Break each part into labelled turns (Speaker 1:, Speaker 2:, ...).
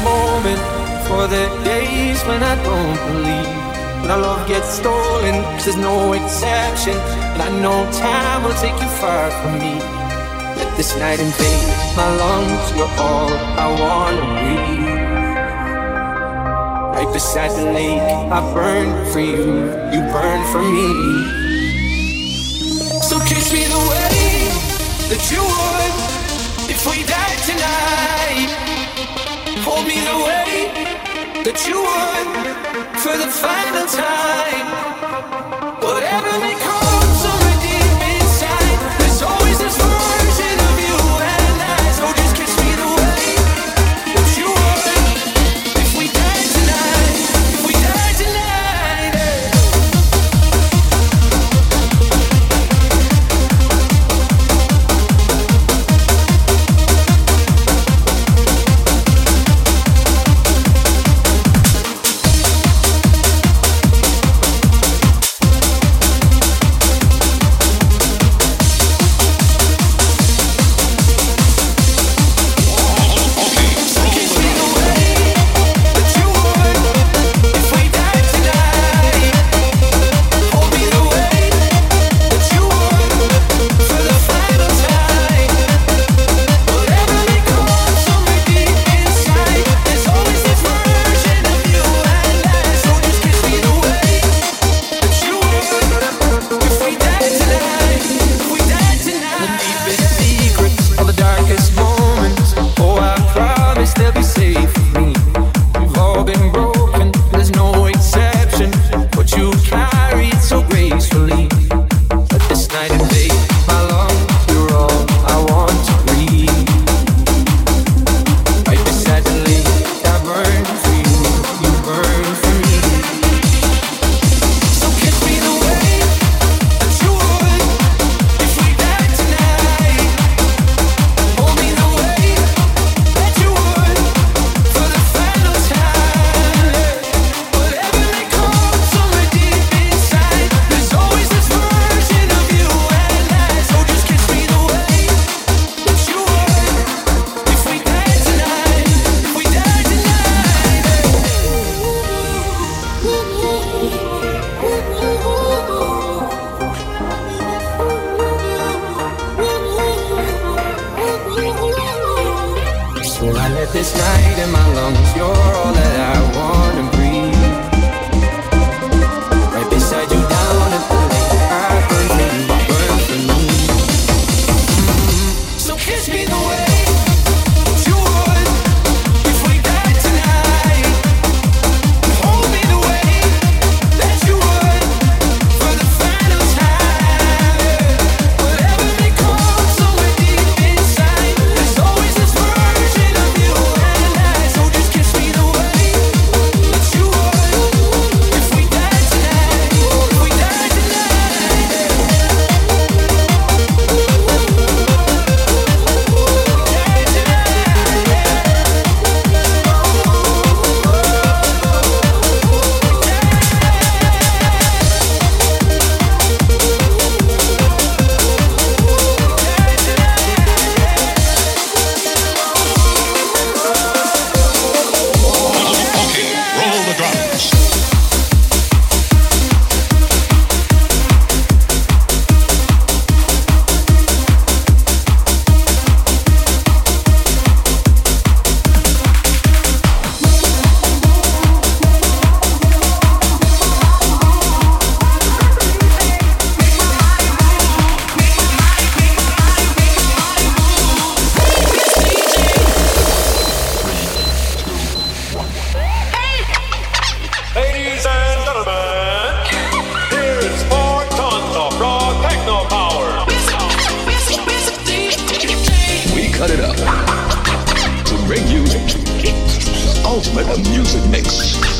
Speaker 1: moment for the days when I don't believe. When our love gets stolen, cause there's no exception. And I know time will take you far from me. Let this night invade my lungs, you're all I wanna breathe. Right beside the lake, I burn for you, you burn for me. So kiss me the way that you were. that you would for the final time. Whatever
Speaker 2: they call Ultimate Music Mix.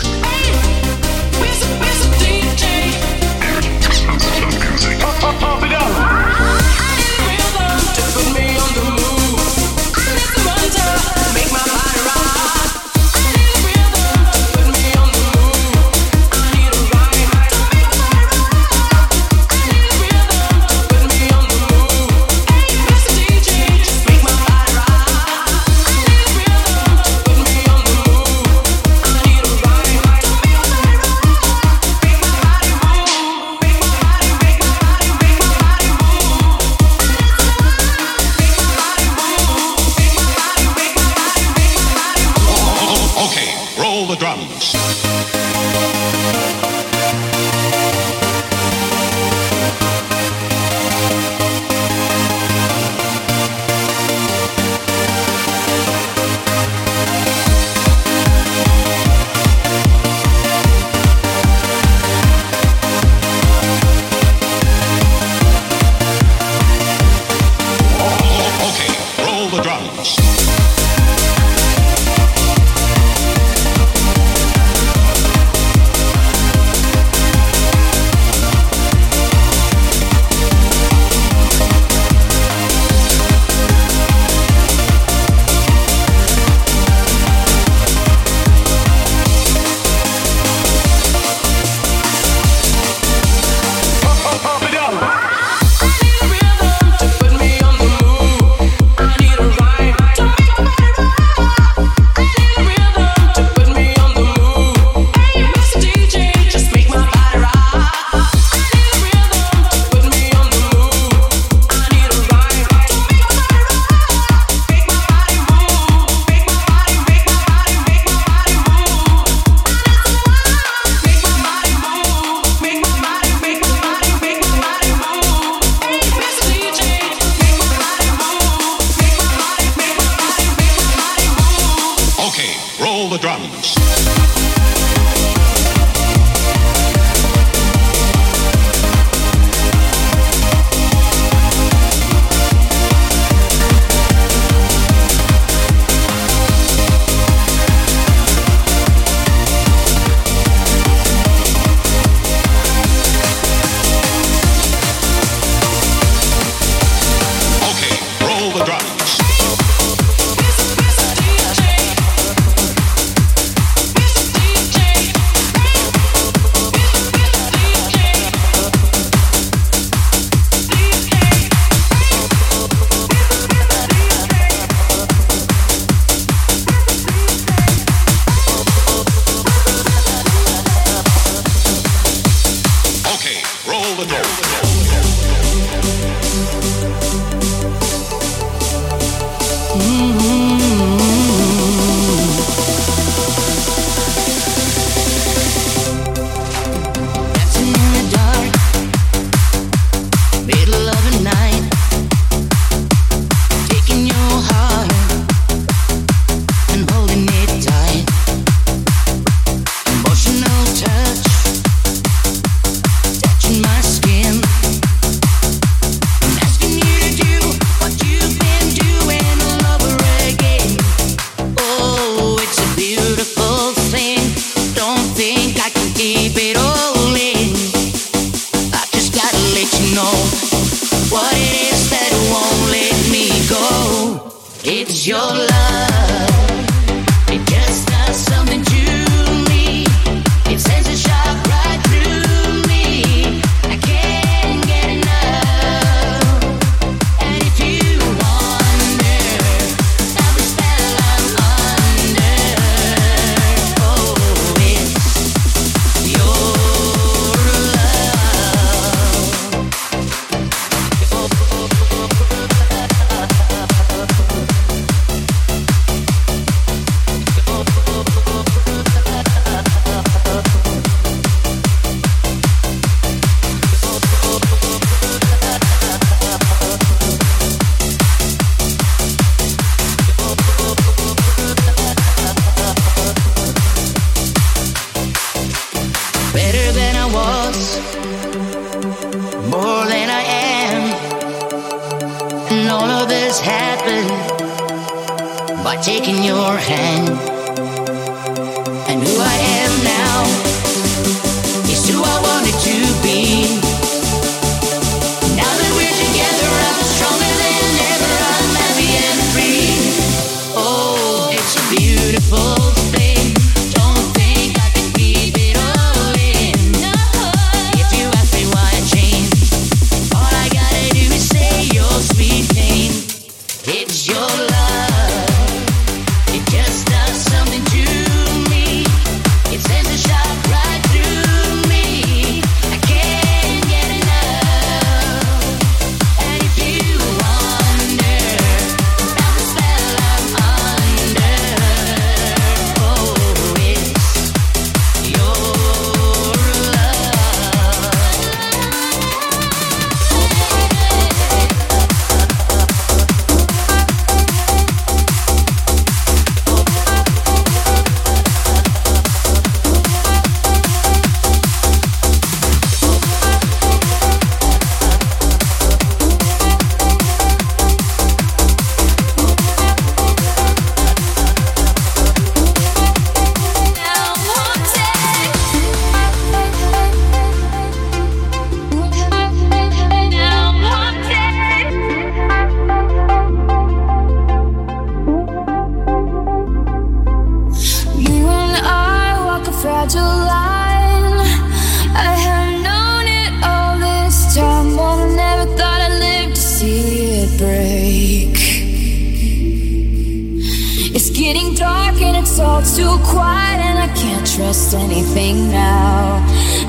Speaker 3: trust anything now.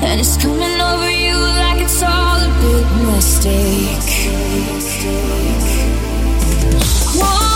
Speaker 3: And it's coming over you like it's all a big mistake. Whoa.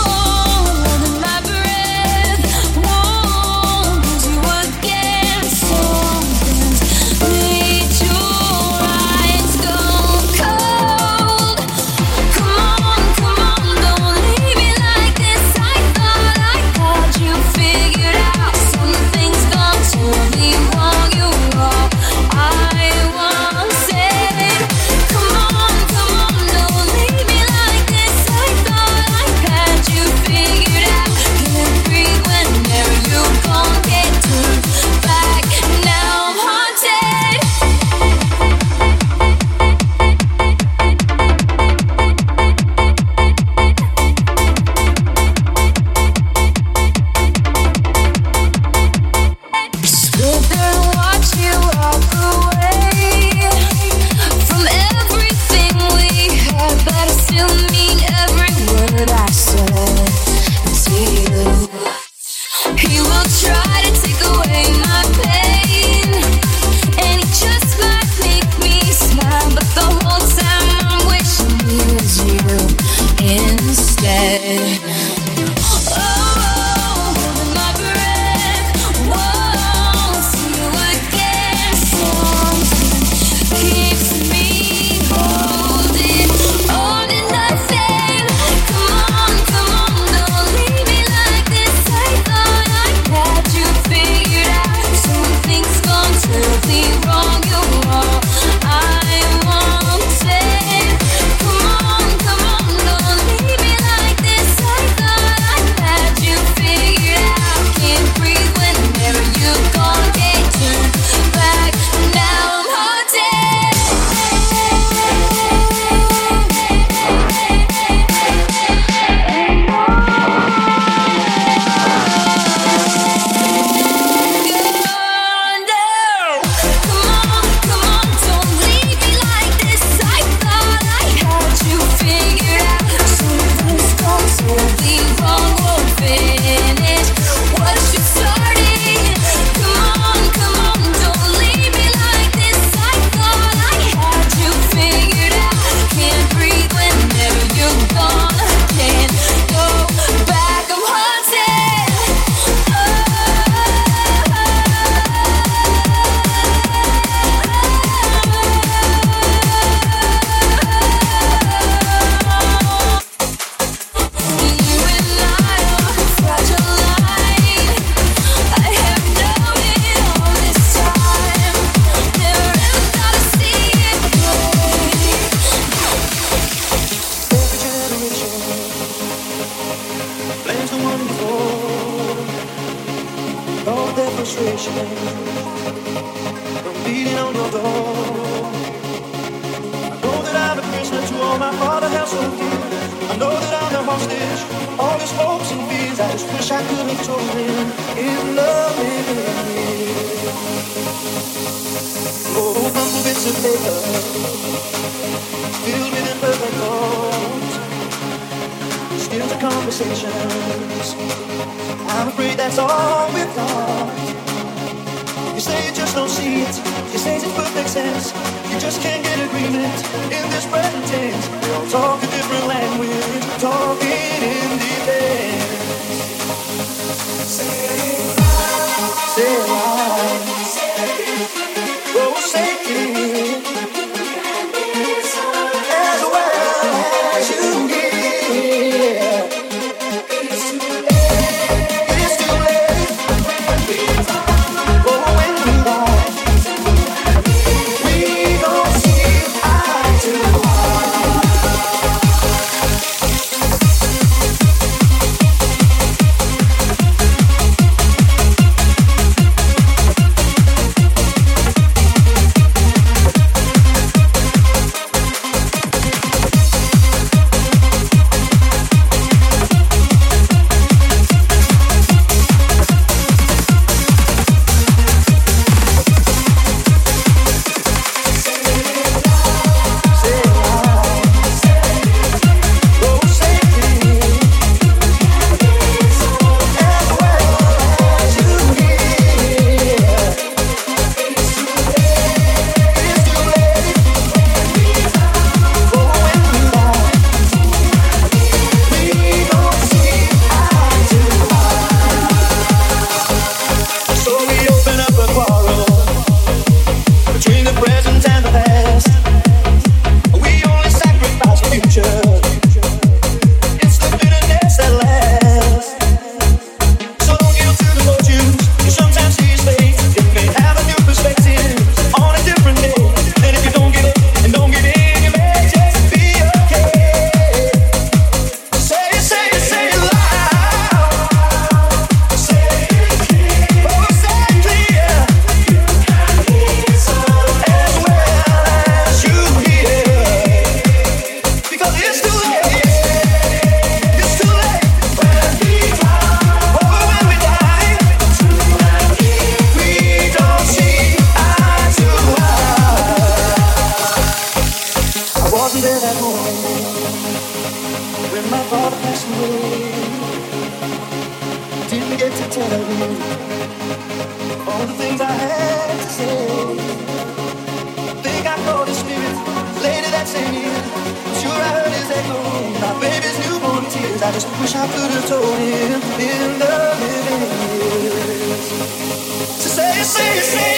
Speaker 4: Say, say,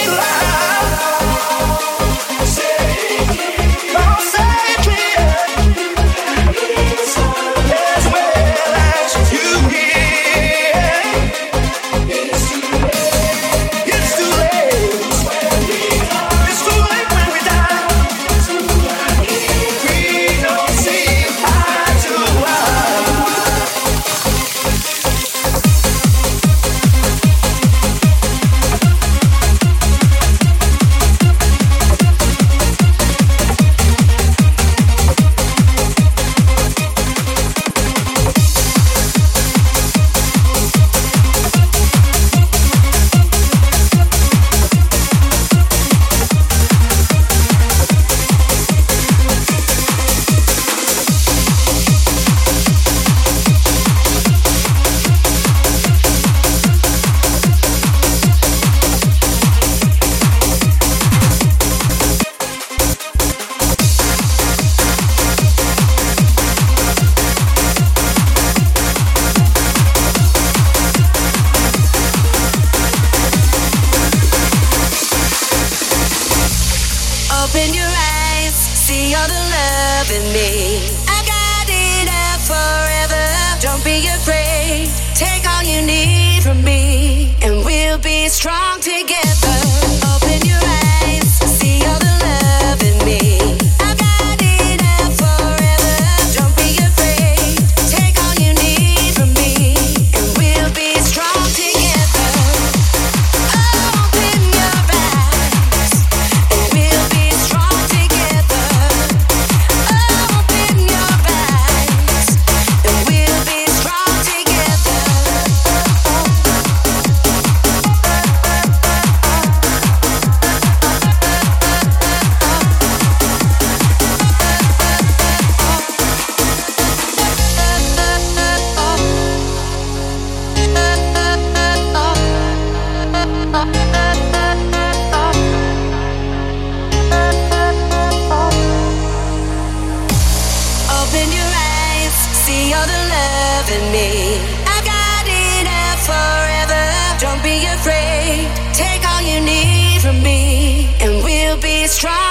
Speaker 4: we'll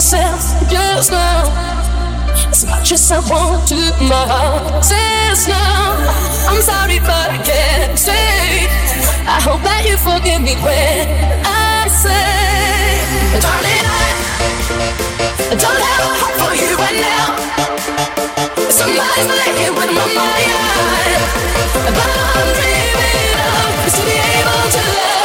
Speaker 3: myself just now. As much as I want to, my heart says no. I'm sorry, but I can't say. I hope that you forgive me when I say, darling, I don't have a heart for you right now. Somebody's playing with my mind, but I'm dreaming of is to be able to love.